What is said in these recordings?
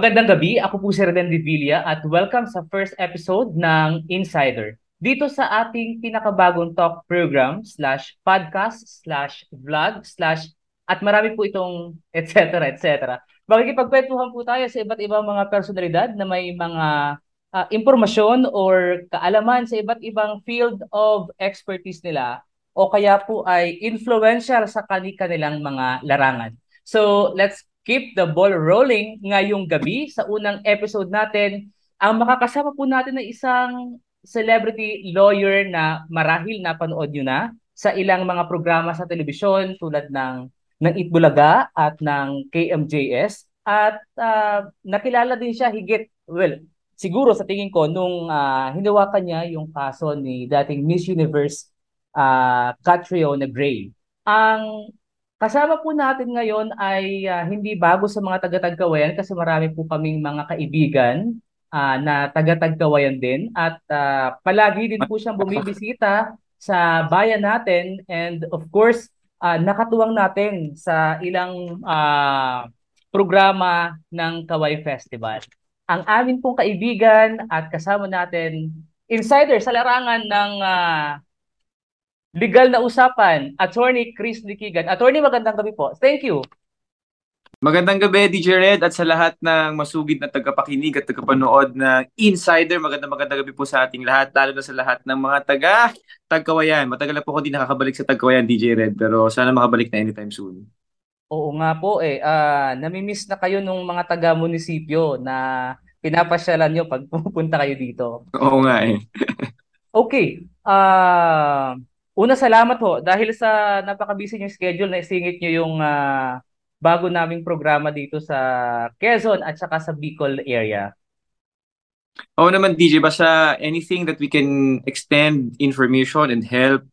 Magandang gabi, ako po si Reden Villa at welcome sa first episode ng Insider. Dito sa ating pinakabagong talk program slash podcast slash vlog slash at marami po itong etc. etc. Makikipagkwentuhan po tayo sa iba't ibang mga personalidad na may mga uh, impormasyon or kaalaman sa iba't ibang field of expertise nila o kaya po ay influential sa kanilang mga larangan. So, let's keep the ball rolling ngayong gabi sa unang episode natin. Ang makakasama po natin ay isang celebrity lawyer na marahil napanood nyo na sa ilang mga programa sa telebisyon tulad ng ng Itbulaga at ng KMJS at uh, nakilala din siya higit well siguro sa tingin ko nung uh, hinawakan niya yung kaso ni dating Miss Universe uh, Catriona Gray. Ang kasama po natin ngayon ay uh, hindi bago sa mga taga-Tagkawayan kasi marami po kaming mga kaibigan uh, na taga-Tagkawayan din at uh, palagi din po siyang bumibisita sa bayan natin and of course uh, nakatuwang natin sa ilang uh, programa ng Kaway Festival. Ang amin pong kaibigan at kasama natin insider sa larangan ng uh, legal na usapan, Attorney Chris Likigan. Attorney, magandang gabi po. Thank you. Magandang gabi, DJ Red, at sa lahat ng masugid na tagapakinig at tagapanood ng Insider. Magandang magandang gabi po sa ating lahat, lalo na sa lahat ng mga taga Tagkawayan. Matagal na po ako di nakakabalik sa Tagkawayan, DJ Red, pero sana makabalik na anytime soon. Oo nga po eh. Uh, namimiss na kayo nung mga taga-munisipyo na pinapasyalan nyo pag pupunta kayo dito. Oo nga eh. okay. Uh, Una, salamat ho dahil sa napaka-busy niyo schedule na isingit niyo yung uh, bago naming programa dito sa Quezon at saka sa Bicol area. Oo naman DJ, basta anything that we can extend information and help,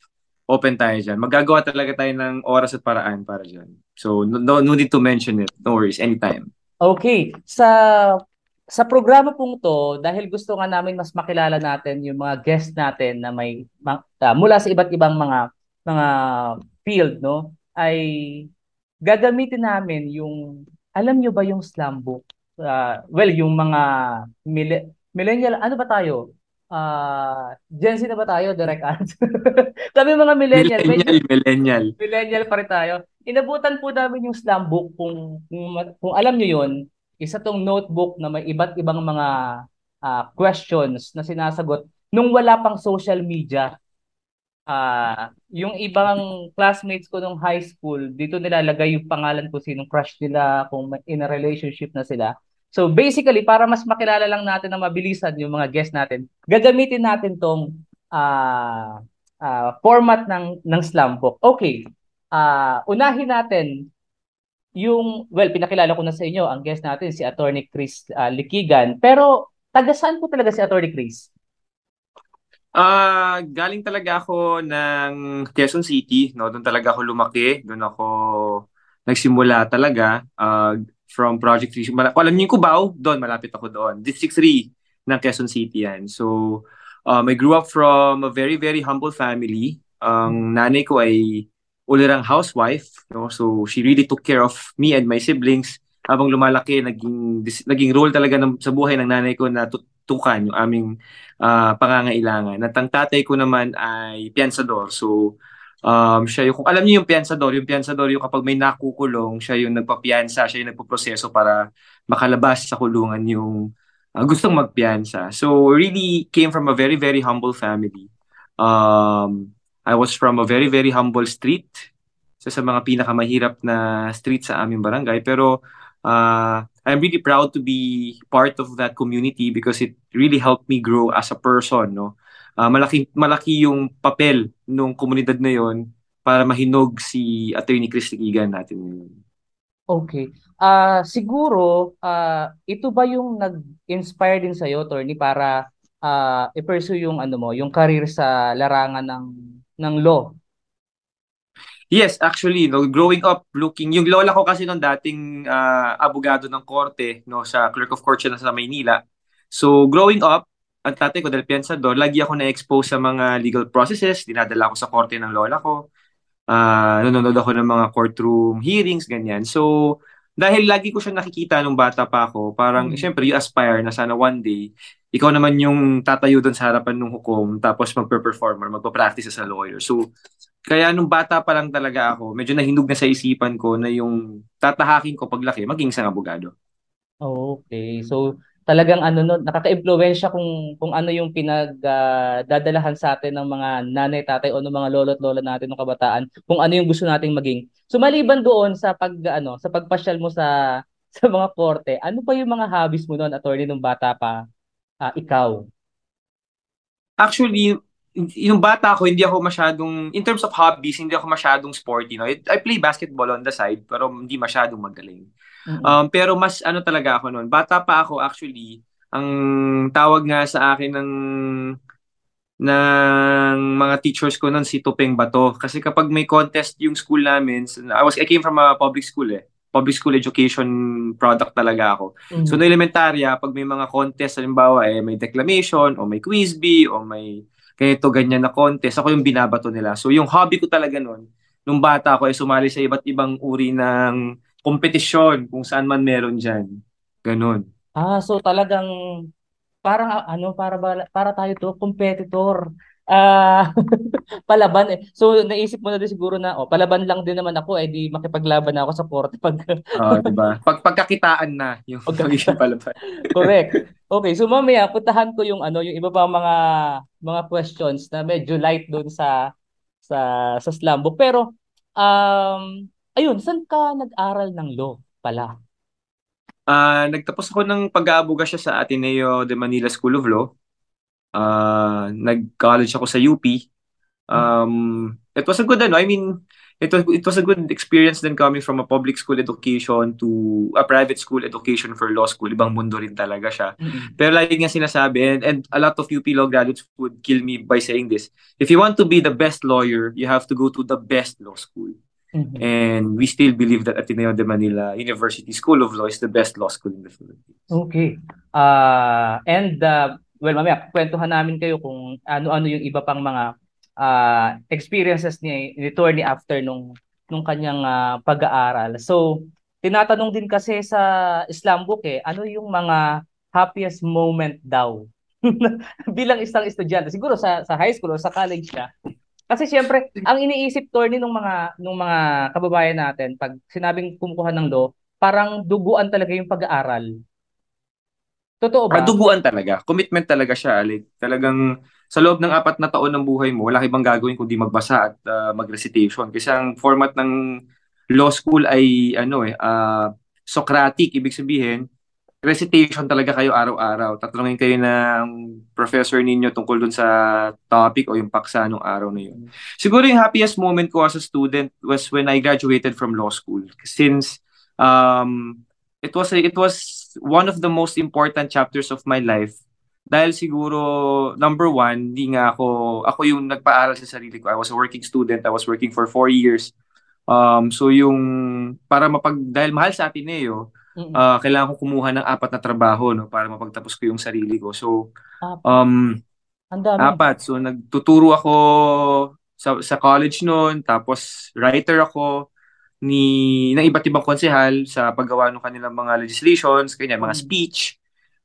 open tayo dyan. Magagawa talaga tayo ng oras at paraan para dyan. So, no, no need to mention it. No worries, anytime. Okay. Sa sa programa pong to, dahil gusto nga namin mas makilala natin yung mga guest natin na may uh, mula sa iba't ibang mga mga field, no, ay gagamitin namin yung alam nyo ba yung slam book? Uh, well, yung mga mil- millennial, ano ba tayo? Uh, Gen Z na ba tayo? Direct answer. Kami mga millennial. Millennial, millennial. Millennial pa rin tayo. Inabutan po namin yung slam book kung, kung, kung alam nyo yon isa tong notebook na may iba't ibang mga uh, questions na sinasagot nung wala pang social media. Uh, yung ibang classmates ko nung high school, dito nilalagay yung pangalan ko sinong crush nila, kung in a relationship na sila. So basically, para mas makilala lang natin na mabilisan yung mga guests natin, gagamitin natin tong uh, uh, format ng, ng slam book. Okay, uh, unahin natin yung, well, pinakilala ko na sa inyo, ang guest natin si Attorney Chris uh, Likigan. Pero, taga saan po talaga si Attorney Chris? Uh, galing talaga ako ng Quezon City. No? Doon talaga ako lumaki. Doon ako nagsimula talaga uh, from Project 3. Mal- alam niyo yung Cubao? Doon, malapit ako doon. District 3 ng Quezon City yan. So, um, I grew up from a very, very humble family. Ang nanay ko ay ulirang housewife, no? So she really took care of me and my siblings habang lumalaki naging naging role talaga ng, sa buhay ng nanay ko na tutukan yung aming uh, pangangailangan. At ang tatay ko naman ay piansador. So um, siya yung, kung alam niyo yung piansador, yung piansador yung kapag may nakukulong, siya yung nagpapiansa, siya yung nagpo-proseso para makalabas sa kulungan yung uh, gustong magpiansa. So really came from a very, very humble family. Um, I was from a very, very humble street. Isa sa mga pinakamahirap na street sa aming barangay. Pero uh, I'm really proud to be part of that community because it really helped me grow as a person. No? Uh, malaki, malaki yung papel ng komunidad na yon para mahinog si Attorney Chris Ligigan natin ngayon. Okay. Uh, siguro, uh, ito ba yung nag-inspire din sa'yo, Attorney, para uh, i-pursue yung, ano mo, yung career sa larangan ng ng law? Yes, actually, no, growing up, looking, yung lola ko kasi nung dating uh, abogado ng korte, no, sa clerk of court siya na sa Maynila. So, growing up, ang tatay ko, dahil piyansador, lagi ako na-expose sa mga legal processes, dinadala ako sa korte ng lola ko, uh, nanonood ako ng mga courtroom hearings, ganyan. So, dahil lagi ko siya nakikita nung bata pa ako, parang, mm. syempre, you aspire na sana one day, ikaw naman yung tatayo doon sa harapan ng hukom, tapos magpe-perform or magpa-practice as a lawyer. So, kaya nung bata pa lang talaga ako, medyo nahinog na sa isipan ko na yung tatahakin ko paglaki, maging isang abogado. Okay. So, talagang ano no, nakaka-impluwensya kung kung ano yung pinagdadalahan uh, sa atin ng mga nanay, tatay o ng mga lolo't lola natin ng kabataan, kung ano yung gusto nating maging. So maliban doon sa pag ano, sa pagpasyal mo sa sa mga korte, ano pa yung mga hobbies mo noon, attorney nung bata pa uh, ikaw? Actually, yung bata ako, hindi ako masyadong, in terms of hobbies, hindi ako masyadong sporty. No? I play basketball on the side, pero hindi masyadong magaling. Um, pero mas ano talaga ako noon. Bata pa ako actually, ang tawag nga sa akin ng ng mga teachers ko noon si Tupeng Bato kasi kapag may contest yung school namin I was I came from a public school eh public school education product talaga ako mm-hmm. so no elementarya pag may mga contest halimbawa eh may declamation o may quiz bee o may ganito ganyan na contest ako yung binabato nila so yung hobby ko talaga noon nung bata ako ay sumali sa iba't ibang uri ng kompetisyon kung saan man meron diyan. Ganun. Ah, so talagang parang ano para ba, para tayo to competitor. Ah, palaban eh. So naisip mo na din siguro na oh, palaban lang din naman ako eh di makipaglaban na ako sa korte pag Oh, di ba? Pag pagkakitaan na yung pagiging palaban. Correct. Okay, so mamaya puntahan ko yung ano, yung iba pang mga mga questions na medyo light doon sa sa sa slam book. Pero um Ayun, saan ka nag-aral ng law pala? Uh, nagtapos ako ng pag-aabuga siya sa Ateneo de Manila School of Law. Uh, nag-college ako sa UP. Um, it was a good ano, I mean, it was it was a good experience then coming from a public school education to a private school education for law school. Ibang mundo rin talaga siya. Mm-hmm. Pero lagi nga sinasabi, and, and a lot of UP law graduates would kill me by saying this. If you want to be the best lawyer, you have to go to the best law school. Mm-hmm. And we still believe that Ateneo de Manila University School of Law is the best law school in the Philippines. Okay. Uh, and uh, well, mamaya, kwentuhan namin kayo kung ano-ano yung iba pang mga uh, experiences ni, ni Attorney after nung, nung kanyang uh, pag-aaral. So, tinatanong din kasi sa Islam book eh, ano yung mga happiest moment daw bilang isang estudyante siguro sa sa high school o sa college ka kasi siyempre, ang iniisip Tony nung mga nung mga kababayan natin pag sinabing kumukuha ng law, parang duguan talaga yung pag-aaral. Totoo ba? Ah, duguan talaga. Commitment talaga siya. Like, talagang sa loob ng apat na taon ng buhay mo, wala ibang gagawin kundi magbasa at uh, mag-recitation. Kasi ang format ng law school ay ano eh, uh, Socratic. Ibig sabihin, recitation talaga kayo araw-araw. Tatanungin kayo ng professor ninyo tungkol dun sa topic o yung paksa nung araw na yun. Siguro yung happiest moment ko as a student was when I graduated from law school. Since um, it was it was one of the most important chapters of my life. Dahil siguro, number one, hindi nga ako, ako yung nagpaaral sa sarili ko. I was a working student. I was working for four years. Um, so yung, para mapag, dahil mahal sa Ateneo, uh, kailangan ko kumuha ng apat na trabaho no para mapagtapos ko yung sarili ko. So um apat. So nagtuturo ako sa sa college noon, tapos writer ako ni ng iba't ibang konsehal sa paggawa ng kanilang mga legislations, kanya mga mm. speech.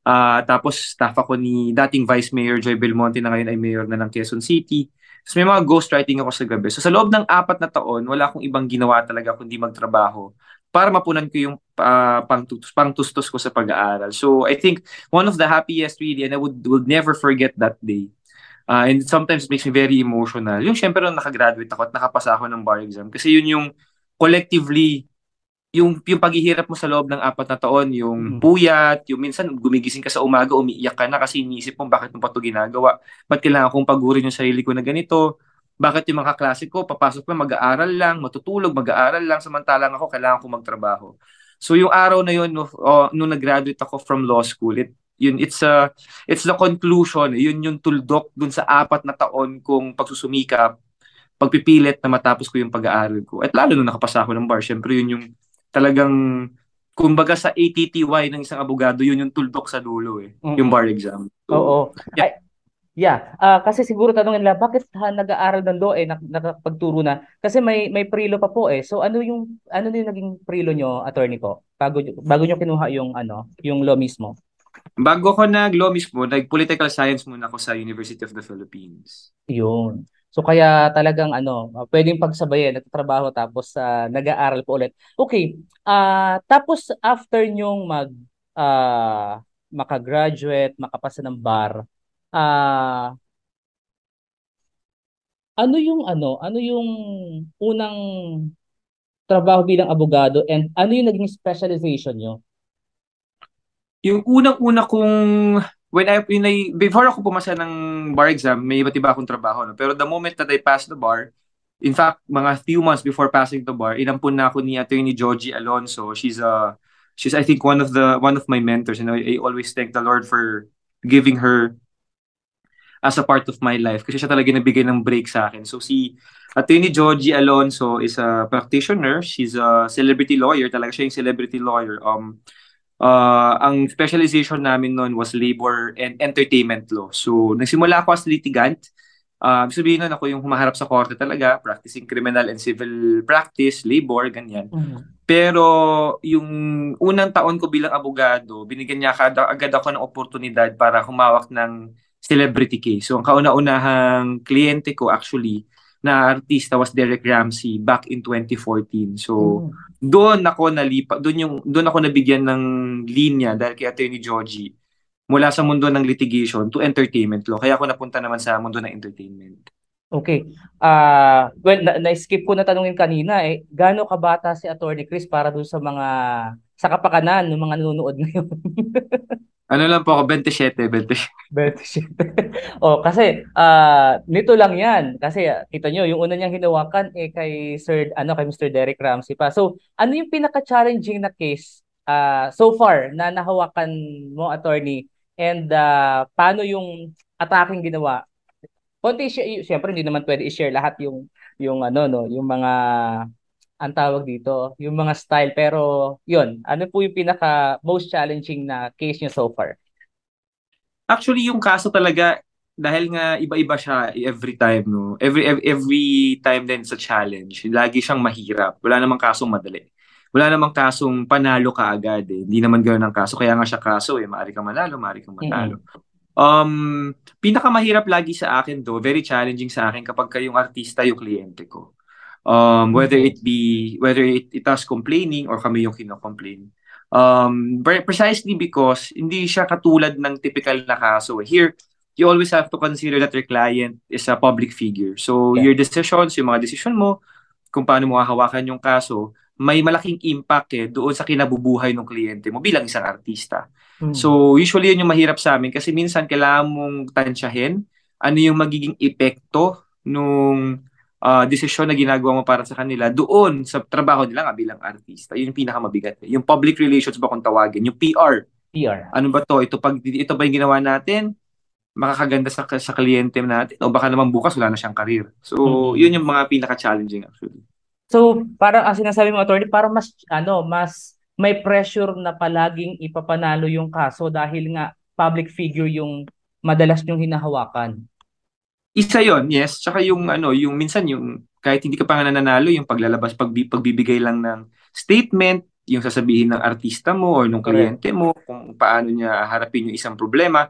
Uh, tapos staff ako ni dating Vice Mayor Joy Belmonte na ngayon ay mayor na ng Quezon City. So may mga ghostwriting ako sa gabi. So sa loob ng apat na taon, wala akong ibang ginawa talaga kundi magtrabaho para mapunan ko yung uh, pangtustos, pangtustos ko sa pag-aaral. So I think one of the happiest really and I would would never forget that day. Uh, and sometimes it makes me very emotional. Yung syempre nung nakagraduate ako at nakapasa ako ng bar exam kasi yun yung collectively yung yung paghihirap mo sa loob ng apat na taon, yung mm-hmm. puyat, yung minsan gumigising ka sa umaga, umiiyak ka na kasi iniisip mo bakit mo pa ito ginagawa. Ba't kailangan kong pagurin yung sarili ko na ganito? Bakit yung mga klase ko, papasok lang, mag-aaral lang, matutulog, mag-aaral lang, samantalang ako, kailangan ko magtrabaho. So yung araw na yun, no, oh, nung nag-graduate ako from law school, it, yun, it's, a, it's the conclusion, yun yung tuldok dun sa apat na taon kong pagsusumikap, pagpipilit na matapos ko yung pag-aaral ko. At lalo nung nakapasa ako ng bar, syempre yun yung talagang kumbaga sa ATTY ng isang abogado, yun yung tuldok sa dulo eh, mm-hmm. yung bar exam. So, Oo. Yeah. Yeah, ah kasi siguro tanungin nila bakit ha, nag-aaral ng law eh nak- nakapagturo na kasi may may prelo pa po eh. So ano yung ano yung naging prelo nyo, attorney po? Bago bago nyo kinuha yung ano, yung law mismo. Bago ko nag-law mismo, nag-political science muna ako sa University of the Philippines. Yun. So kaya talagang ano, ah, pwedeng pagsabayin, nagtatrabaho tapos ah, nag-aaral po ulit. Okay. Ah tapos after nyong mag ah makagraduate, makapasa ng bar, ah ano yung ano, ano yung unang trabaho bilang abogado and ano yung naging specialization nyo? Yung unang-una kong when I, when I before ako pumasa ng bar exam, may iba't iba akong trabaho. No? Pero the moment that I passed the bar, in fact, mga few months before passing the bar, inampun na ako ni Attorney Georgie Alonso. She's a she's I think one of the one of my mentors and I, I always thank the Lord for giving her as a part of my life kasi siya talaga nabigay ng break sa akin. So si Attorney Georgie Alonso is a practitioner. She's a celebrity lawyer. Talaga siya yung celebrity lawyer. Um, uh, ang specialization namin noon was labor and entertainment law. So, nagsimula ako as litigant. Uh, sabihin nun, ako yung humaharap sa korte talaga, practicing criminal and civil practice, labor, ganyan. Mhm. Pero yung unang taon ko bilang abogado, binigyan niya agad, agad ako ng oportunidad para humawak ng celebrity case. So, ang kauna-unahang kliyente ko actually na artista was Derek Ramsey back in 2014. So, Mm. doon ako nalipa, doon yung doon ako nabigyan ng linya dahil kay Attorney Georgie mula sa mundo ng litigation to entertainment law. Kaya ako napunta naman sa mundo ng entertainment. Okay. Ah, well, na- na-skip ko na tanungin kanina eh, gaano kabata si Attorney Chris para dun sa mga sa kapakanan ng mga nanonood ngayon? Ano lang po ako, 27, 27. 27. Oh, kasi ah nito lang 'yan. Kasi ah, kita nyo, yung una niyang hinawakan eh kay Sir ano kay Mr. Derek Ramsey pa. So, ano yung pinaka-challenging na case ah so far na nahawakan mo, attorney? And ah, paano yung ataking ginawa? Konti siya, siyempre hindi naman pwede i-share lahat yung yung ano no, yung mga ang tawag dito, yung mga style pero yun, ano po yung pinaka most challenging na case niyo so far? Actually, yung kaso talaga, dahil nga iba-iba siya every time, no? Every, every, every time din sa challenge, lagi siyang mahirap. Wala namang kasong madali. Wala namang kasong panalo ka agad eh. Hindi naman ganoon ang kaso. Kaya nga siya kaso eh. Maari kang manalo, maari kang matalo. Um, pinakamahirap lagi sa akin do, very challenging sa akin kapag kayong artista yung kliyente ko. Um, whether it be, whether it, it us complaining or kami yung kino-complain. Um, pre- precisely because hindi siya katulad ng typical na kaso. Here, you always have to consider that your client is a public figure. So, Yeah. your decisions, yung mga decision mo, kung paano mo hahawakan yung kaso, may malaking impact eh doon sa kinabubuhay ng kliyente mo bilang isang artista. Mm. So, usually yun yung mahirap sa amin kasi minsan kailangan mong tansyahin ano yung magiging epekto nung uh, desisyon na ginagawa mo para sa kanila doon sa trabaho nila nga bilang artista. Yun yung pinakamabigat. Yung public relations ba kung tawagin, yung PR. PR. Ano ba to? Ito, pag, ito ba yung ginawa natin? Makakaganda sa, sa kliyente natin? O baka naman bukas wala na siyang karir. So, Mhm. yun yung mga pinaka-challenging actually. So, parang ang sinasabi mo, attorney, parang mas, ano, mas may pressure na palaging ipapanalo yung kaso dahil nga public figure yung madalas yung hinahawakan. Isa yon yes. Tsaka yung ano, yung minsan yung kahit hindi ka pa nga nananalo, yung paglalabas, pagbi, pagbibigay lang ng statement, yung sasabihin ng artista mo or ng kliyente mo kung paano niya harapin yung isang problema,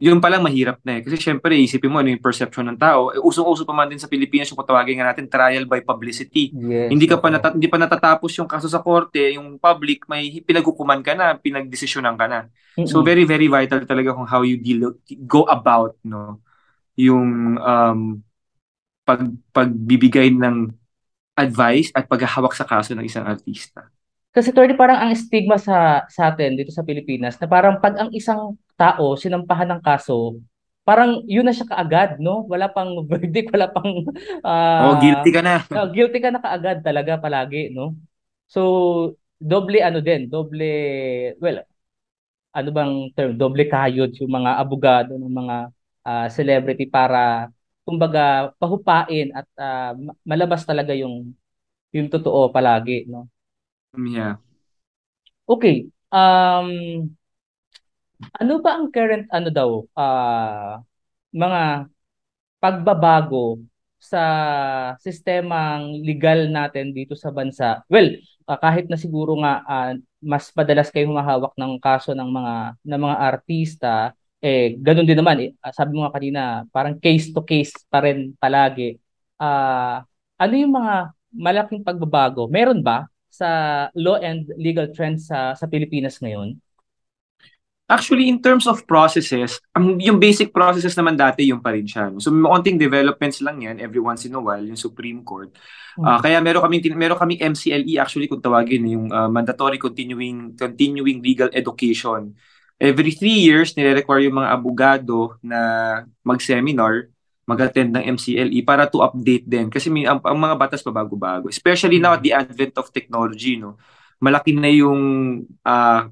yun pa lang mahirap na eh. Kasi syempre, isipin mo ano yung perception ng tao. Eh, usong-uso pa man din sa Pilipinas yung patawagin nga natin trial by publicity. Yes. Hindi ka pa nata- hindi pa natatapos yung kaso sa korte, yung public may pinaghukuman ka na, pinagdesisyonan ka na. So Mm-mm. very very vital talaga kung how you deal go about no yung um pag pagbibigay ng advice at paghahawak sa kaso ng isang artista. Kasi attorney, parang ang stigma sa sa atin dito sa Pilipinas na parang pag ang isang tao sinampahan ng kaso, parang yun na siya kaagad, no? Wala pang verdict, wala pang Oh, ah guilty ka na. ah, guilty ka na kaagad talaga palagi, no? So, doble ano din, doble, well, ano bang term, doble kayod yung mga abogado ng mga ah, celebrity para kumbaga pahupain at ma- malabas talaga yung yung totoo palagi, no? Yeah. Okay. Um, ano ba ang current ano daw ah mga pagbabago sa sistemang legal natin dito sa bansa. Well, uh, kahit na siguro nga uh, mas madalas kayo humahawak ng kaso ng mga ng mga artista, eh ganun din naman eh, sabi mo nga kanina, parang case to case pa rin palagi. Uh, ano yung mga malaking pagbabago? Meron ba sa law and legal trends sa sa Pilipinas ngayon? Actually, in terms of processes, um, yung basic processes naman dati yung pa rin siya. So, konting developments lang yan every once in a while, yung Supreme Court. Uh, kaya meron kami meron kami MCLE actually kung tawagin yung uh, mandatory continuing continuing legal education. Every three years nire-require yung mga abogado na mag-seminar, mag-attend ng MCLE para to update din kasi may, ang, ang mga batas pa bago-bago. Especially now at the advent of technology, no. Malaki na yung uh,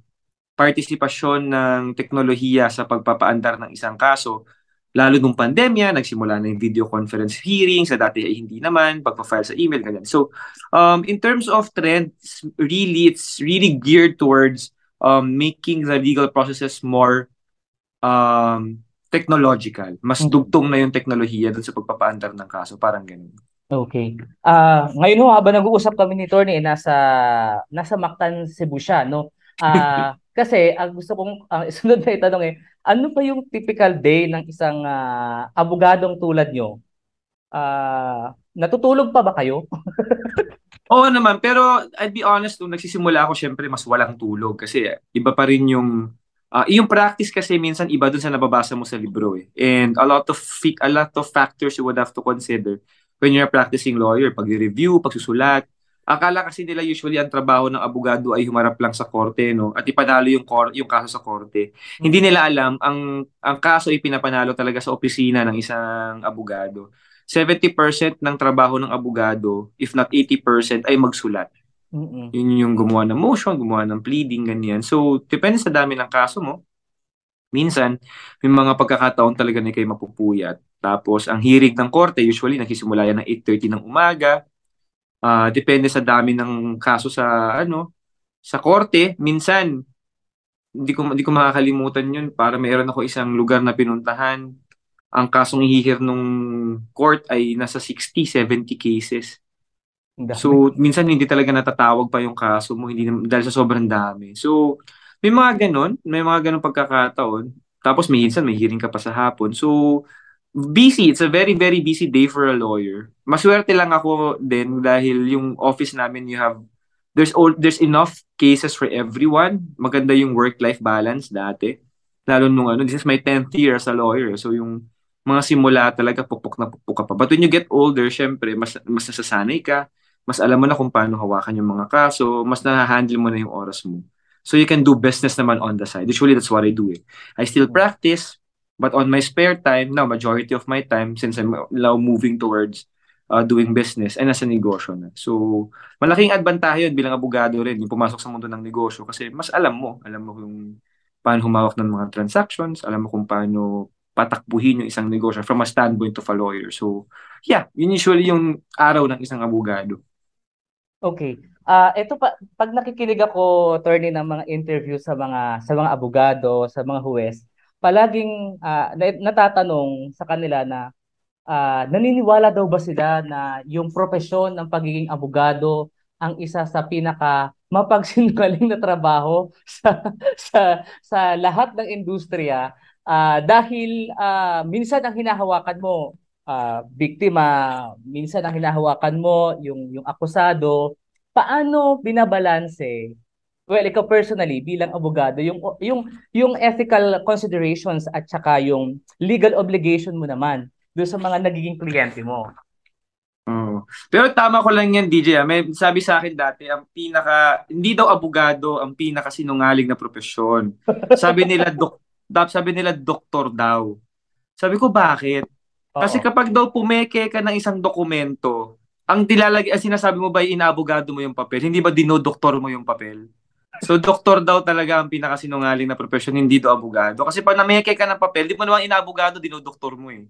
partisipasyon ng teknolohiya sa pagpapaandar ng isang kaso, lalo nung pandemya, nagsimula na yung video conference hearings, sa dati ay hindi naman, pagpa-file sa email, ganyan. So, um, in terms of trends, really, it's really geared towards um, making the legal processes more um, technological. Mas mm-hmm. dugtong na yung teknolohiya dun sa pagpapaandar ng kaso, parang ganun. Okay. Ah, uh, ngayon ho habang nag-uusap kami ni Tony nasa nasa Mactan Cebu siya, no. Ah, uh, Kasi ang gusto kong ang sunod na itanong eh, ano pa yung typical day ng isang uh, abogadong tulad nyo? Uh, natutulog pa ba kayo? Oo naman, pero I'd be honest, nung nagsisimula ako, syempre mas walang tulog kasi iba pa rin yung uh, yung practice kasi minsan iba dun sa nababasa mo sa libro eh. And a lot of a lot of factors you would have to consider when you're practicing lawyer, pag-review, pagsusulat, Akala kasi nila usually ang trabaho ng abogado ay humarap lang sa korte no at ipanalo yung kor- yung kaso sa korte. Hindi nila alam ang ang kaso ay pinapanalo talaga sa opisina ng isang abogado. 70% ng trabaho ng abogado, if not 80%, ay magsulat. Mm-mm. Yun yung gumawa ng motion, gumawa ng pleading, ganyan. So, depende sa dami ng kaso mo. Minsan, may mga pagkakataon talaga na kayo mapupuyat. Tapos, ang hearing ng korte, usually, nagsisimula yan ng 8.30 ng umaga uh, depende sa dami ng kaso sa ano sa korte minsan hindi ko hindi ko makakalimutan yun para mayroon ako isang lugar na pinuntahan ang kasong ihihir nung court ay nasa 60 70 cases so minsan hindi talaga natatawag pa yung kaso mo hindi dahil sa sobrang dami so may mga ganon may mga ganon pagkakataon tapos may minsan may hearing ka pa sa hapon so busy. It's a very, very busy day for a lawyer. Maswerte lang ako din dahil yung office namin, you have, there's all, there's enough cases for everyone. Maganda yung work-life balance dati. Lalo nung ano, this is my 10th year as a lawyer. So yung mga simula talaga, pupuk na pupuk ka pa. But when you get older, syempre, mas, mas nasasanay ka, mas alam mo na kung paano hawakan yung mga kaso, mas na-handle mo na yung oras mo. So you can do business naman on the side. Usually that's what I do. Eh. I still practice, But on my spare time, now majority of my time, since I'm now moving towards uh, doing business, ay nasa negosyo na. So, malaking advantahe yun bilang abogado rin, yung pumasok sa mundo ng negosyo kasi mas alam mo, alam mo kung paano humawak ng mga transactions, alam mo kung paano patakbuhin yung isang negosyo from a standpoint of a lawyer. So, yeah, yun usually yung araw ng isang abogado. Okay. Ah, uh, ito pa pag nakikinig ako attorney ng mga interview sa mga sa mga abogado, sa mga huwes, palaging uh, natatanong sa kanila na uh, naniniwala daw ba sila na yung profesyon ng pagiging abogado ang isa sa pinaka mapagsinungaling na trabaho sa sa sa lahat ng industriya uh, dahil uh, minsan ang hinahawakan mo uh, biktima, minsan ang hinahawakan mo yung yung akusado. Paano binabalanse Well, ikaw personally bilang abogado, yung yung yung ethical considerations at saka yung legal obligation mo naman do sa mga nagiging kliyente mo. Oh. Pero tama ko lang yan, DJ. May sabi sa akin dati, ang pinaka hindi daw abogado ang pinaka sinungaling na profesyon. Sabi nila dok sabi nila doktor daw. Sabi ko bakit? Kasi Oo. kapag daw pumeke ka ng isang dokumento, ang dilalagay ang sinasabi mo ba inaabogado mo yung papel, hindi ba dinodoktor mo yung papel? So, doktor daw talaga ang pinakasinungaling na profession, hindi do abogado. Kasi pag nameke ka ng papel, di mo naman inaabogado, dinodoktor mo eh.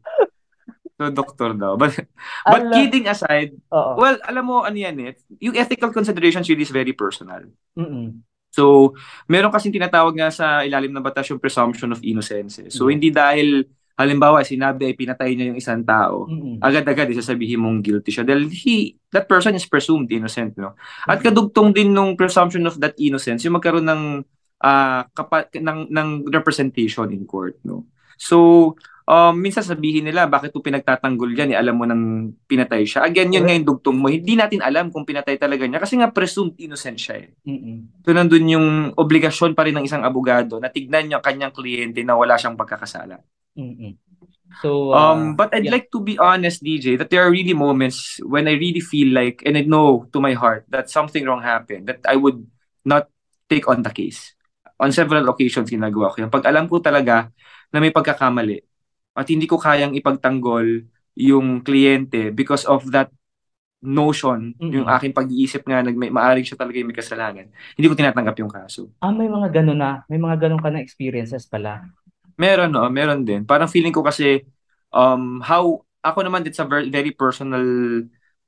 So, doktor daw. But, but kidding aside, Uh-oh. well, alam mo, ano yan eh, yung ethical considerations really is very personal. Mm-mm. So, meron kasi tinatawag nga sa ilalim ng batas yung presumption of innocence. Eh. So, mm-hmm. hindi dahil halimbawa, sinabi ay pinatay niya yung isang tao, Mm-mm. agad-agad isasabihin mong guilty siya dahil he, that person is presumed innocent, no? At kadugtong din nung presumption of that innocence, yung magkaroon ng ah kapa, ng ng representation in court, no? So, um, minsan sabihin nila, bakit po pinagtatanggol yan? Eh, alam mo nang pinatay siya. Again, yun nga yung dugtong mo. Hindi natin alam kung pinatay talaga niya kasi nga presumed innocent siya. Eh. Mm-mm. So, nandun yung obligasyon pa rin ng isang abogado na tignan niya kanyang kliyente na wala siyang pagkakasala. Mm-mm. So, uh, Um, but I'd yeah. like to be honest, DJ, that there are really moments when I really feel like, and I know to my heart that something wrong happened, that I would not take on the case. On several occasions, ginagawa ko yan. Pag alam ko talaga na may pagkakamali at hindi ko kayang ipagtanggol yung kliyente because of that notion, Mm-mm. yung aking pag-iisip nga, nag, may, maaring siya talaga yung may kasalanan, hindi ko tinatanggap yung kaso. ah, may mga ganun na. May mga ganun ka na experiences pala. Meron, no? Meron din. Parang feeling ko kasi, um, how, ako naman, it's a very, very personal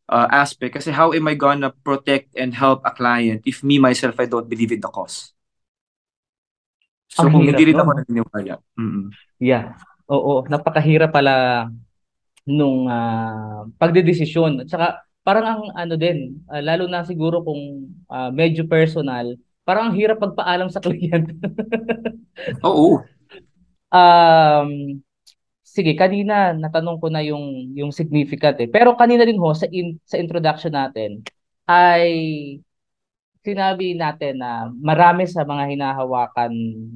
uh, aspect. Kasi how am I gonna protect and help a client if me, myself, I don't believe in the cause? So, Ang kung hindi rin nun, ako no? naniniwala. Mm-mm. Yeah. Oo, napakahirap pala nung ah, pagdedesisyon. At saka parang ang ano din, ah, lalo na siguro kung ah, medyo personal, parang ang hirap magpaalam sa kliyente. Oo. Um, sige, kanina natanong ko na yung yung significant eh. Pero kanina din ho sa in, sa introduction natin ay sinabi natin na marami sa mga hinahawakan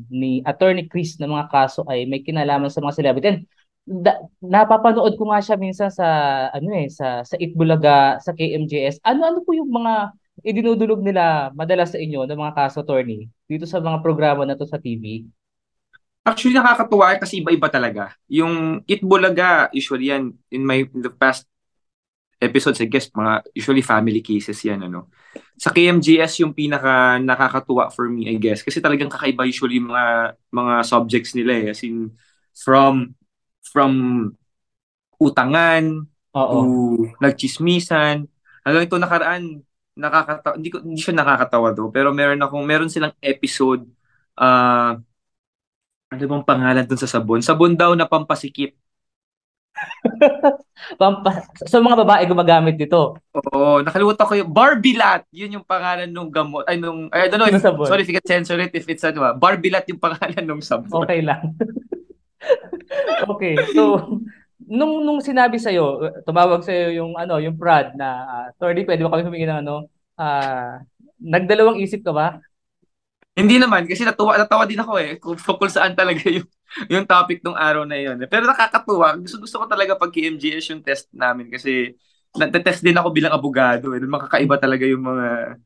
ni Attorney Chris na mga kaso ay may kinalaman sa mga celebrity. And da- napapanood ko nga siya minsan sa ano eh sa sa Itbulaga, sa KMJS. Ano-ano po yung mga idinudulog nila madalas sa inyo ng mga kaso attorney dito sa mga programa na to sa TV? Actually, nakakatuwa kasi iba-iba talaga. Yung Itbulaga, usually yan, in my in the past episodes, I guess, mga usually family cases yan, ano. Sa KMGS, yung pinaka nakakatuwa for me, I guess, kasi talagang kakaiba usually yung mga, mga subjects nila eh. As in, from, from utangan, Oo. to nagchismisan. Hanggang ito nakaraan, nakakatawa, hindi, ko, hindi siya nakakatawa do, pero meron akong, meron silang episode, ah, ano bang pangalan dun sa sabon? Sabon daw na pampasikip. Sa mga babae gumagamit dito. Oo, nakalimutan ko yung Barbilat. Yun yung pangalan nung gamot. Ay, nung, I don't know if, sorry if you can censor it if it's ano, ah, Barbilat yung pangalan nung sabon. Okay lang. okay. So, nung nung sinabi sa iyo, tumawag sa iyo yung ano, yung Brad na uh, attorney, pwede ba kami humingi ng ano? Ah, nagdalawang isip ka ba? Hindi naman, kasi natuwa, natawa din ako eh, kung tungkol saan talaga yung, yung topic nung araw na yun. Pero nakakatuwa, gusto, gusto ko talaga pag KMGS yung test namin kasi na-test din ako bilang abogado. Eh. Makakaiba talaga yung mga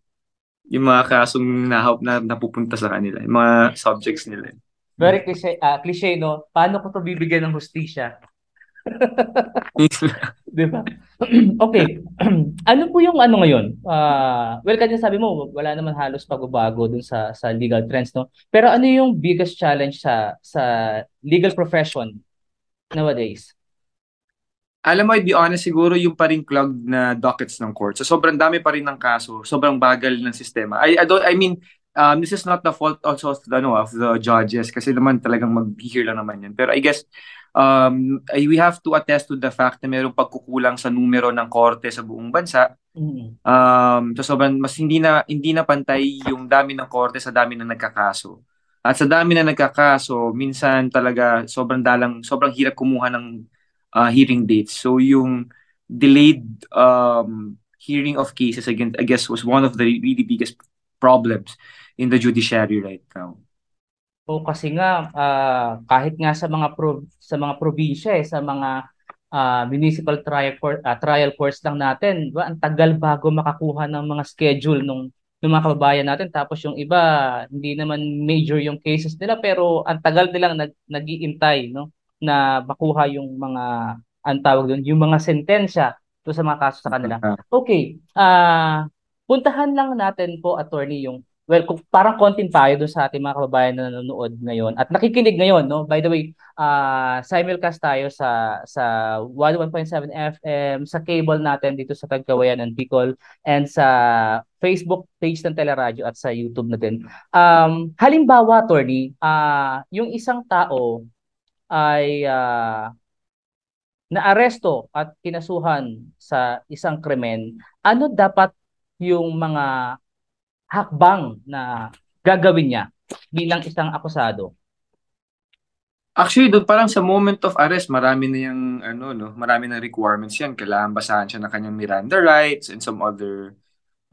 yung mga kasong na, na napupunta sa kanila, yung mga subjects nila. Very cliche, ah, cliche no? Paano ko to bibigyan ng hustisya? Di ba? okay. ano po yung ano ngayon? Ah, well, kanya sabi mo, wala naman halos pagbabago dun sa sa legal trends, no? Pero ano yung biggest challenge sa sa legal profession nowadays? Alam mo, I'd be honest, siguro yung pa rin clogged na dockets ng court. So sobrang dami pa rin ng kaso, sobrang bagal ng sistema. I, I don't, I mean, um, this is not the fault also of the, ano, of the judges kasi naman talagang mag-hear lang naman yan. Pero I guess, um, we have to attest to the fact na mayroong pagkukulang sa numero ng korte sa buong bansa. Mm. Um, so sobrang mas hindi na hindi na pantay yung dami ng korte sa dami ng nagkakaso. At sa dami na nagkakaso, minsan talaga sobrang dalang, sobrang hirap kumuha ng uh, hearing dates. So yung delayed um, hearing of cases again, I guess was one of the really biggest problems in the judiciary right now. O kasi nga ah, kahit nga sa mga pro, sa mga probinsya eh, sa mga ah, municipal trial court ah, trial courts lang natin, ba? Ang tagal bago makakuha ng mga schedule nung ng mga kababayan natin tapos yung iba hindi naman major yung cases nila pero ang tagal nilang nag nagiintay no na makuha yung mga ang tawag doon yung mga sentensya to sa mga kaso sa kanila. Okay. Ah, puntahan lang natin po attorney yung well kung parang konting payo doon sa ating mga kababayan na nanonood ngayon at nakikinig ngayon no. By the way, ah simulcast tayo sa sa 101.7 FM sa cable natin dito sa Tagkawayan and Bicol and sa Facebook page ng Teleradyo at sa YouTube na din. Um halimbawa attorney, ah yung isang tao ay uh, naaresto at kinasuhan sa isang krimen, ano dapat yung mga hakbang na gagawin niya bilang isang akusado? Actually, doon parang sa moment of arrest, marami na yung ano no, marami na requirements 'yan. Kailangan basahan siya ng kanyang Miranda rights and some other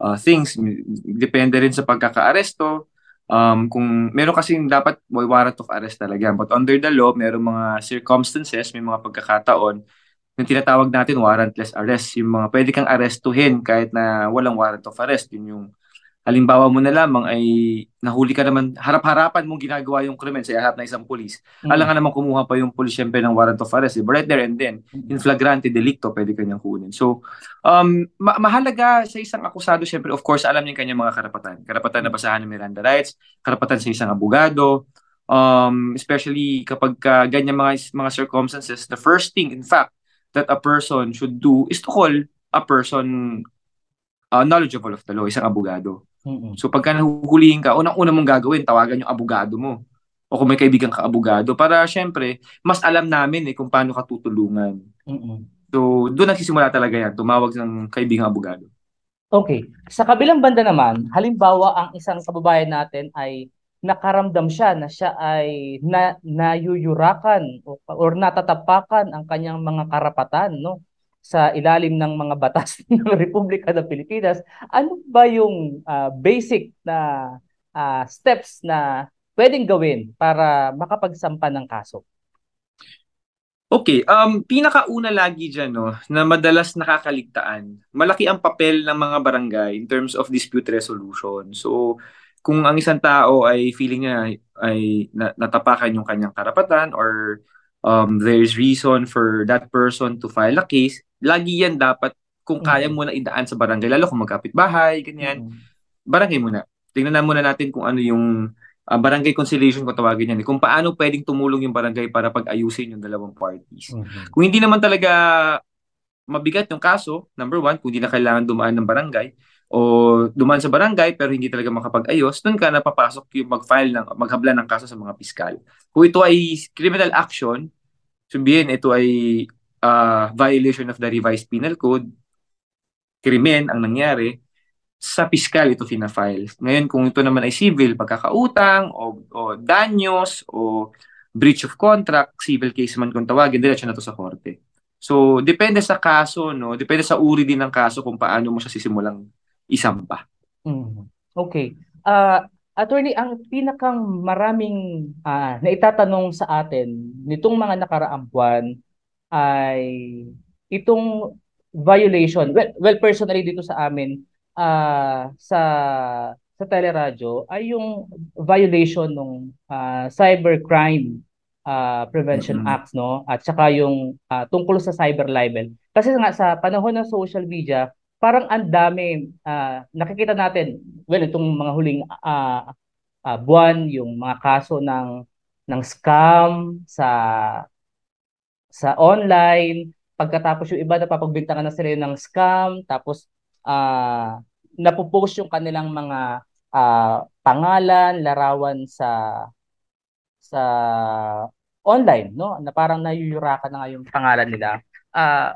uh, things. Depende rin sa pagkaka-aresto. Um, kung meron kasing dapat may warrant of arrest talaga. But under the law, meron mga circumstances, may mga pagkakataon yung tinatawag natin warrantless arrest. Yung mga pwede kang arestuhin kahit na walang warrant of arrest. Yun yung halimbawa mo na lamang ay nahuli ka naman, harap-harapan mong ginagawa yung krimen sa harap ng isang pulis. Mm-hmm. Alam nga naman kumuha pa yung pulis syempre ng warrant of arrest. Diba? Right there and then, in flagrante delicto, pwede kanyang kunin. So, um, ma- mahalaga sa isang akusado, syempre, of course, alam niya kanyang mga karapatan. Karapatan na basahan ng Miranda rights, karapatan sa isang abogado, um, especially kapag ka ganyan mga, mga circumstances, the first thing, in fact, that a person should do is to call a person uh, knowledgeable of the law, isang abogado. Mm-hmm. So pagka nahuhulihin ka, unang-una mong gagawin, tawagan yung abogado mo. O kung may kaibigan ka abogado para syempre mas alam namin eh kung paano ka tutulungan. Mm-hmm. So doon nagsisimula talaga yan, tumawag ng kaibigang abogado. Okay. Sa kabilang banda naman, halimbawa ang isang kababayan natin ay nakaramdam siya na siya ay na, nayuyurakan o, or natatapakan ang kanyang mga karapatan no sa ilalim ng mga batas ng Republika ng Pilipinas, ano ba yung uh, basic na uh, steps na pwedeng gawin para makapagsampa ng kaso? Okay, um pinakauna lagi diyan no na madalas nakakaligtaan. Malaki ang papel ng mga barangay in terms of dispute resolution. So kung ang isang tao ay feeling niya ay natapakan yung kanyang karapatan or um, there's reason for that person to file a case, lagi yan dapat kung kaya mo na idaan sa barangay, lalo kung magkapit bahay, ganyan, mm-hmm. barangay muna. Tingnan na muna natin kung ano yung uh, barangay conciliation kung tawagin yan. Kung paano pwedeng tumulong yung barangay para pag-ayusin yung dalawang parties. Mm-hmm. Kung hindi naman talaga mabigat yung kaso, number one, kung hindi na kailangan dumaan ng barangay, o dumaan sa barangay pero hindi talaga makapag-ayos, doon ka napapasok yung mag-file ng maghabla ng kaso sa mga piskal. Kung ito ay criminal action, sabihin ito ay uh, violation of the revised penal code, krimen ang nangyari, sa piskal ito fina-file. Ngayon, kung ito naman ay civil, pagkakautang o, o danyos o breach of contract, civil case man kung tawagin, diretso na to sa korte. So, depende sa kaso, no? Depende sa uri din ng kaso kung paano mo siya sisimulang isampa. Mm. Okay. Uh, attorney, ang pinakang maraming uh, naitatanong sa atin nitong mga nakaraang buwan ay itong violation. Well, well personally dito sa amin uh, sa sa teleradyo ay yung violation ng uh, cybercrime uh, prevention mm-hmm. acts no at saka yung uh, tungkol sa cyber libel. Kasi nga sa panahon ng social media, parang ang dami uh, nakikita natin well itong mga huling uh, uh, buwan yung mga kaso ng ng scam sa sa online, pagkatapos yung iba napapagbintangan na sila ng scam, tapos uh, napopost yung kanilang mga uh, pangalan, larawan sa sa online, no? Na parang nayuyurakan na nga yung pangalan nila. Uh,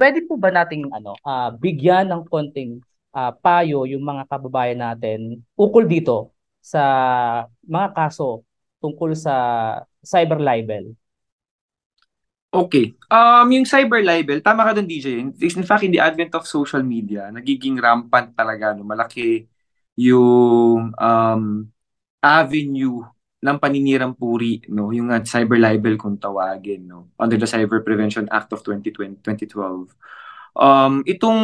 pwede po ba nating ano, uh, bigyan ng konting uh, payo yung mga kababayan natin ukol dito sa mga kaso tungkol sa cyber libel? Okay. Um, yung cyber libel, tama ka doon DJ. In fact, in the advent of social media, nagiging rampant talaga. No? Malaki yung um, avenue ng paninirang puri, no? yung uh, cyber libel kung tawagin, no? under the Cyber Prevention Act of 2020, 2012. Um, itong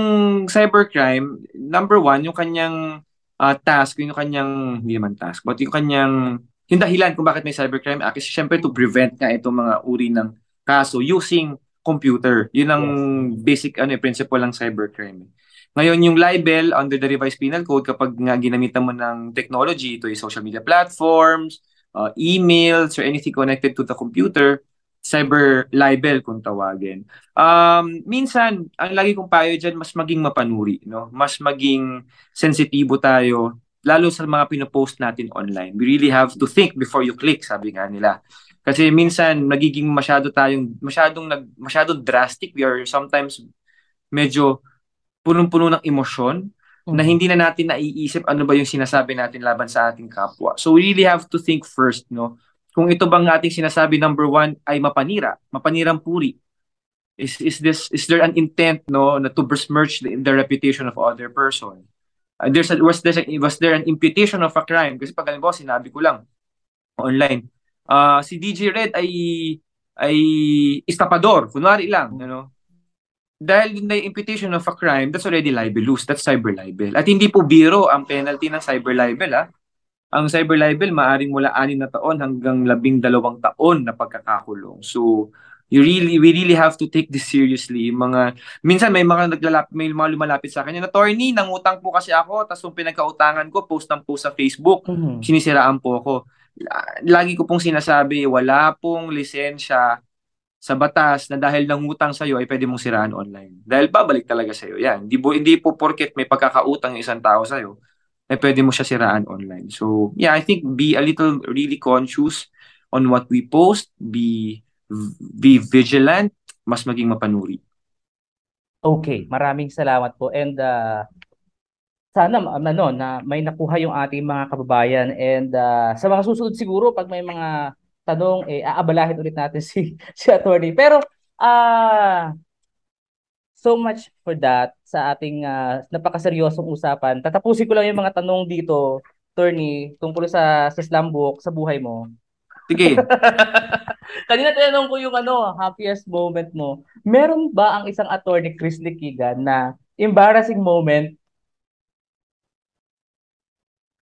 cybercrime, number one, yung kanyang uh, task, yung kanyang, hindi naman task, but yung kanyang, yung dahilan kung bakit may cybercrime act is syempre to prevent nga itong mga uri ng kaso using computer. Yun ang yes. basic ano, eh, principle ng cybercrime. Ngayon, yung libel under the revised penal code, kapag nga ginamitan mo ng technology, ito yung social media platforms, uh, emails, or anything connected to the computer, cyber libel kung tawagin. Um, minsan, ang lagi kong payo dyan, mas maging mapanuri, no? mas maging sensitibo tayo, lalo sa mga pinopost natin online. We really have to think before you click, sabi nga nila. Kasi minsan nagiging masyado tayong masyadong nag masyadong drastic. We are sometimes medyo punong-puno ng emosyon mm-hmm. na hindi na natin naiisip ano ba yung sinasabi natin laban sa ating kapwa. So we really have to think first, no? Kung ito bang ating sinasabi number one ay mapanira, mapanirang puri. Is is this is there an intent no na to besmirch the, the reputation of other person? Uh, there's a, was there was there an imputation of a crime? Kasi pag halimbawa sinabi ko lang online, uh, si DJ Red ay ay estapador, kunwari lang, you know. Dahil na imputation of a crime, that's already libelous. That's cyber libel. At hindi po biro ang penalty ng cyber libel. Ha? Ang cyber libel, maaring mula anin na taon hanggang labing dalawang taon na pagkakakulong. So, you really, we really have to take this seriously. Mga, minsan may mga naglalapit, may mga lumalapit sa akin, na attorney, nangutang po kasi ako, tapos yung pinagkautangan ko, post ng post sa Facebook, mm-hmm. sinisiraan po ako lagi ko pong sinasabi, wala pong lisensya sa batas na dahil nangutang sa'yo ay pwede mong siraan online. Dahil babalik talaga sa'yo. Yan. Hindi, po, hindi po porket may pagkakautang yung isang tao sa'yo, ay pwede mo siya siraan online. So, yeah, I think be a little really conscious on what we post, be be vigilant, mas maging mapanuri. Okay, maraming salamat po. And uh, sana ano na may nakuha yung ating mga kababayan. And uh, sa mga susunod siguro pag may mga tanong eh aabalahin ulit natin si si attorney. Pero ah uh, so much for that sa ating uh, napakaseryosong usapan. Tatapusin ko lang yung mga tanong dito attorney tungkol sa sa slam book sa buhay mo. Sige. Kanina tinanong ko yung ano happiest moment mo. Meron ba ang isang attorney Chris Likigan na embarrassing moment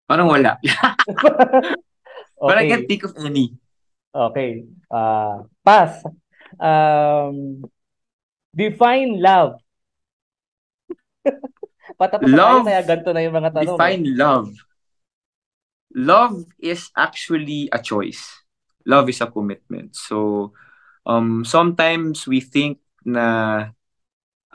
Parang wala. okay. But I can't think of any. Okay. Uh, pass. Um, define love. Patapos love, tayo, kaya ganito na yung mga tanong. Define eh. love. Love is actually a choice. Love is a commitment. So, um, sometimes we think na,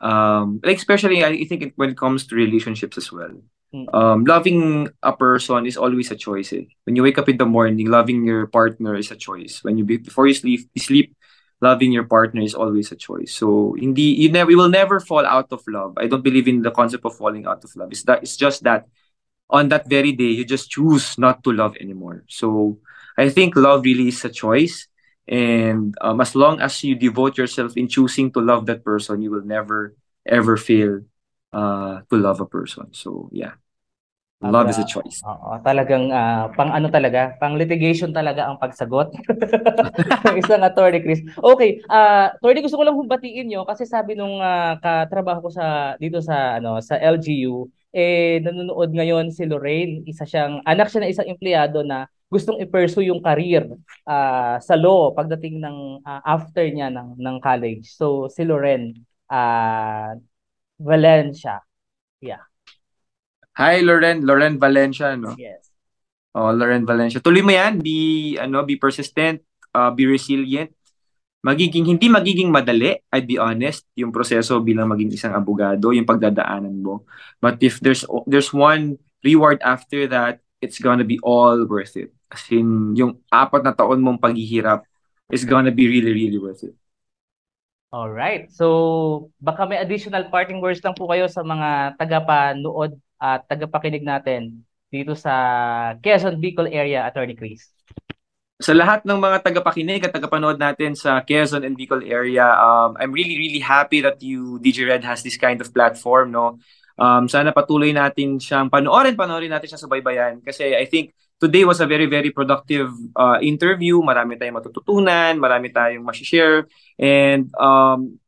um, like especially I think when it comes to relationships as well. Um, loving a person is always a choice. Eh. When you wake up in the morning, loving your partner is a choice. When you before you sleep, you sleep, loving your partner is always a choice. So hindi you never you will never fall out of love. I don't believe in the concept of falling out of love. It's that it's just that on that very day you just choose not to love anymore. So I think love really is a choice. And um, as long as you devote yourself in choosing to love that person, you will never ever fail uh, to love a person. So yeah. Love is a choice. Oo, talagang uh, pang ano talaga, pang litigation talaga ang pagsagot. Isang attorney, Chris. Okay, uh, attorney gusto ko lang humbatiin niyo kasi sabi nung uh, katrabaho ko sa dito sa ano sa LGU, eh nanonood ngayon si Lorraine, isa siyang anak siya ng isang empleyado na gustong i-pursue yung career uh, sa law pagdating ng uh, after niya ng ng college. So si Lorraine uh, Valencia. Yeah. Hi, Loren. Loren Valencia, no? Yes. Oh, Loren Valencia. Tuloy mo yan. Be, ano, be persistent. Uh, be resilient. Magiging, hindi magiging madali, I'd be honest, yung proseso bilang maging isang abogado, yung pagdadaanan mo. But if there's there's one reward after that, it's gonna be all worth it. As in, yung apat na taon mong paghihirap is gonna be really, really worth it. All right. So, baka may additional parting words lang po kayo sa mga tagapanood at tagapakinig natin dito sa Quezon Bicol area, Attorney Chris? Sa lahat ng mga tagapakinig at tagapanood natin sa Quezon and Bicol area, um, I'm really, really happy that you, DJ Red, has this kind of platform. No? Um, sana patuloy natin siyang panoorin, panoorin natin siya sa baybayan. Kasi I think today was a very, very productive uh, interview. Marami tayong matututunan, marami tayong ma-share. And um,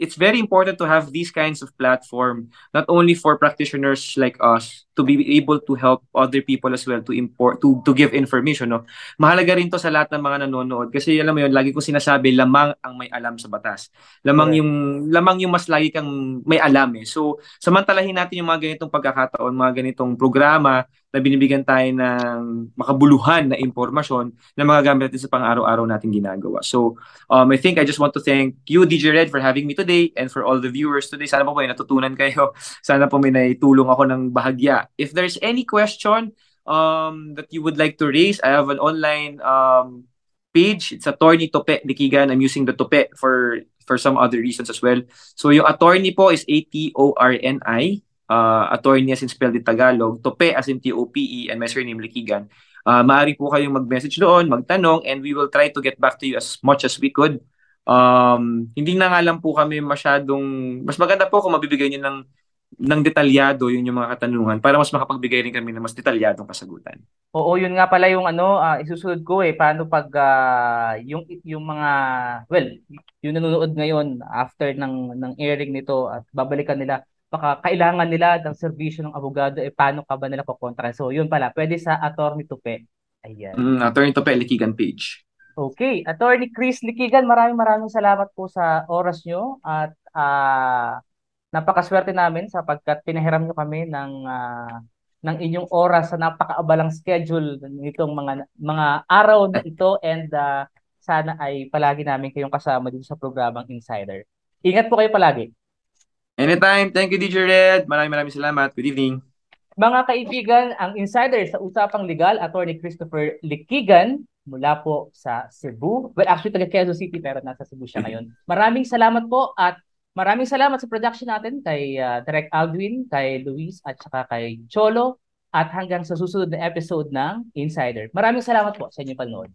it's very important to have these kinds of platform not only for practitioners like us to be able to help other people as well to import to to give information no mahalaga rin to sa lahat ng mga nanonood kasi alam mo yun lagi ko sinasabi lamang ang may alam sa batas lamang right. yung lamang yung mas lagi kang may alam eh so samantalahin natin yung mga ganitong pagkakataon mga ganitong programa na binibigyan tayo ng makabuluhan na impormasyon na magagamit natin sa pang-araw-araw nating ginagawa. So, um, I think I just want to thank you, DJ Red, for having me today and for all the viewers today. Sana po may natutunan kayo. Sana po may naitulong ako ng bahagya. If there's any question um, that you would like to raise, I have an online um, page. It's Attorney Tope Likigan. I'm using the Tope for for some other reasons as well. So yung attorney po is A-T-O-R-N-I. Uh, attorney as in spelled in Tagalog. Tope as in T-O-P-E and my surname Likigan. Uh, maaari po kayong mag-message doon, magtanong, and we will try to get back to you as much as we could. Um, hindi na nga lang po kami masyadong, mas maganda po kung mabibigay niyo ng ng detalyado yun yung mga katanungan para mas makapagbigay rin kami ng mas detalyadong kasagutan. Oo, yun nga pala yung ano, uh, isusunod ko eh, paano pag uh, yung yung mga well, yung nanonood ngayon after ng ng airing nito at babalikan nila baka kailangan nila ng serbisyo ng abogado eh paano ka ba nila kukontra? So yun pala, pwede sa Attorney Tupe. Ayan. Mm, Attorney Tupe Likigan page. Okay, Attorney Chris Likigan, maraming maraming salamat po sa oras nyo at uh, napakaswerte namin sapagkat pinahiram nyo kami ng uh, ng inyong oras sa napakaabalang schedule nitong mga mga araw na ito and uh, sana ay palagi namin kayong kasama dito sa programang Insider. Ingat po kayo palagi. Anytime. Thank you, DJ Red. Maraming maraming salamat. Good evening. Mga kaibigan, ang Insider sa Usapang Legal, Attorney Christopher Likigan mula po sa Cebu. Well, actually taga Quezon City pero nasa Cebu siya ngayon. Maraming salamat po at maraming salamat sa production natin kay uh, Direk Aldwin, kay Luis at saka kay Cholo at hanggang sa susunod na episode ng Insider. Maraming salamat po sa inyong panonood.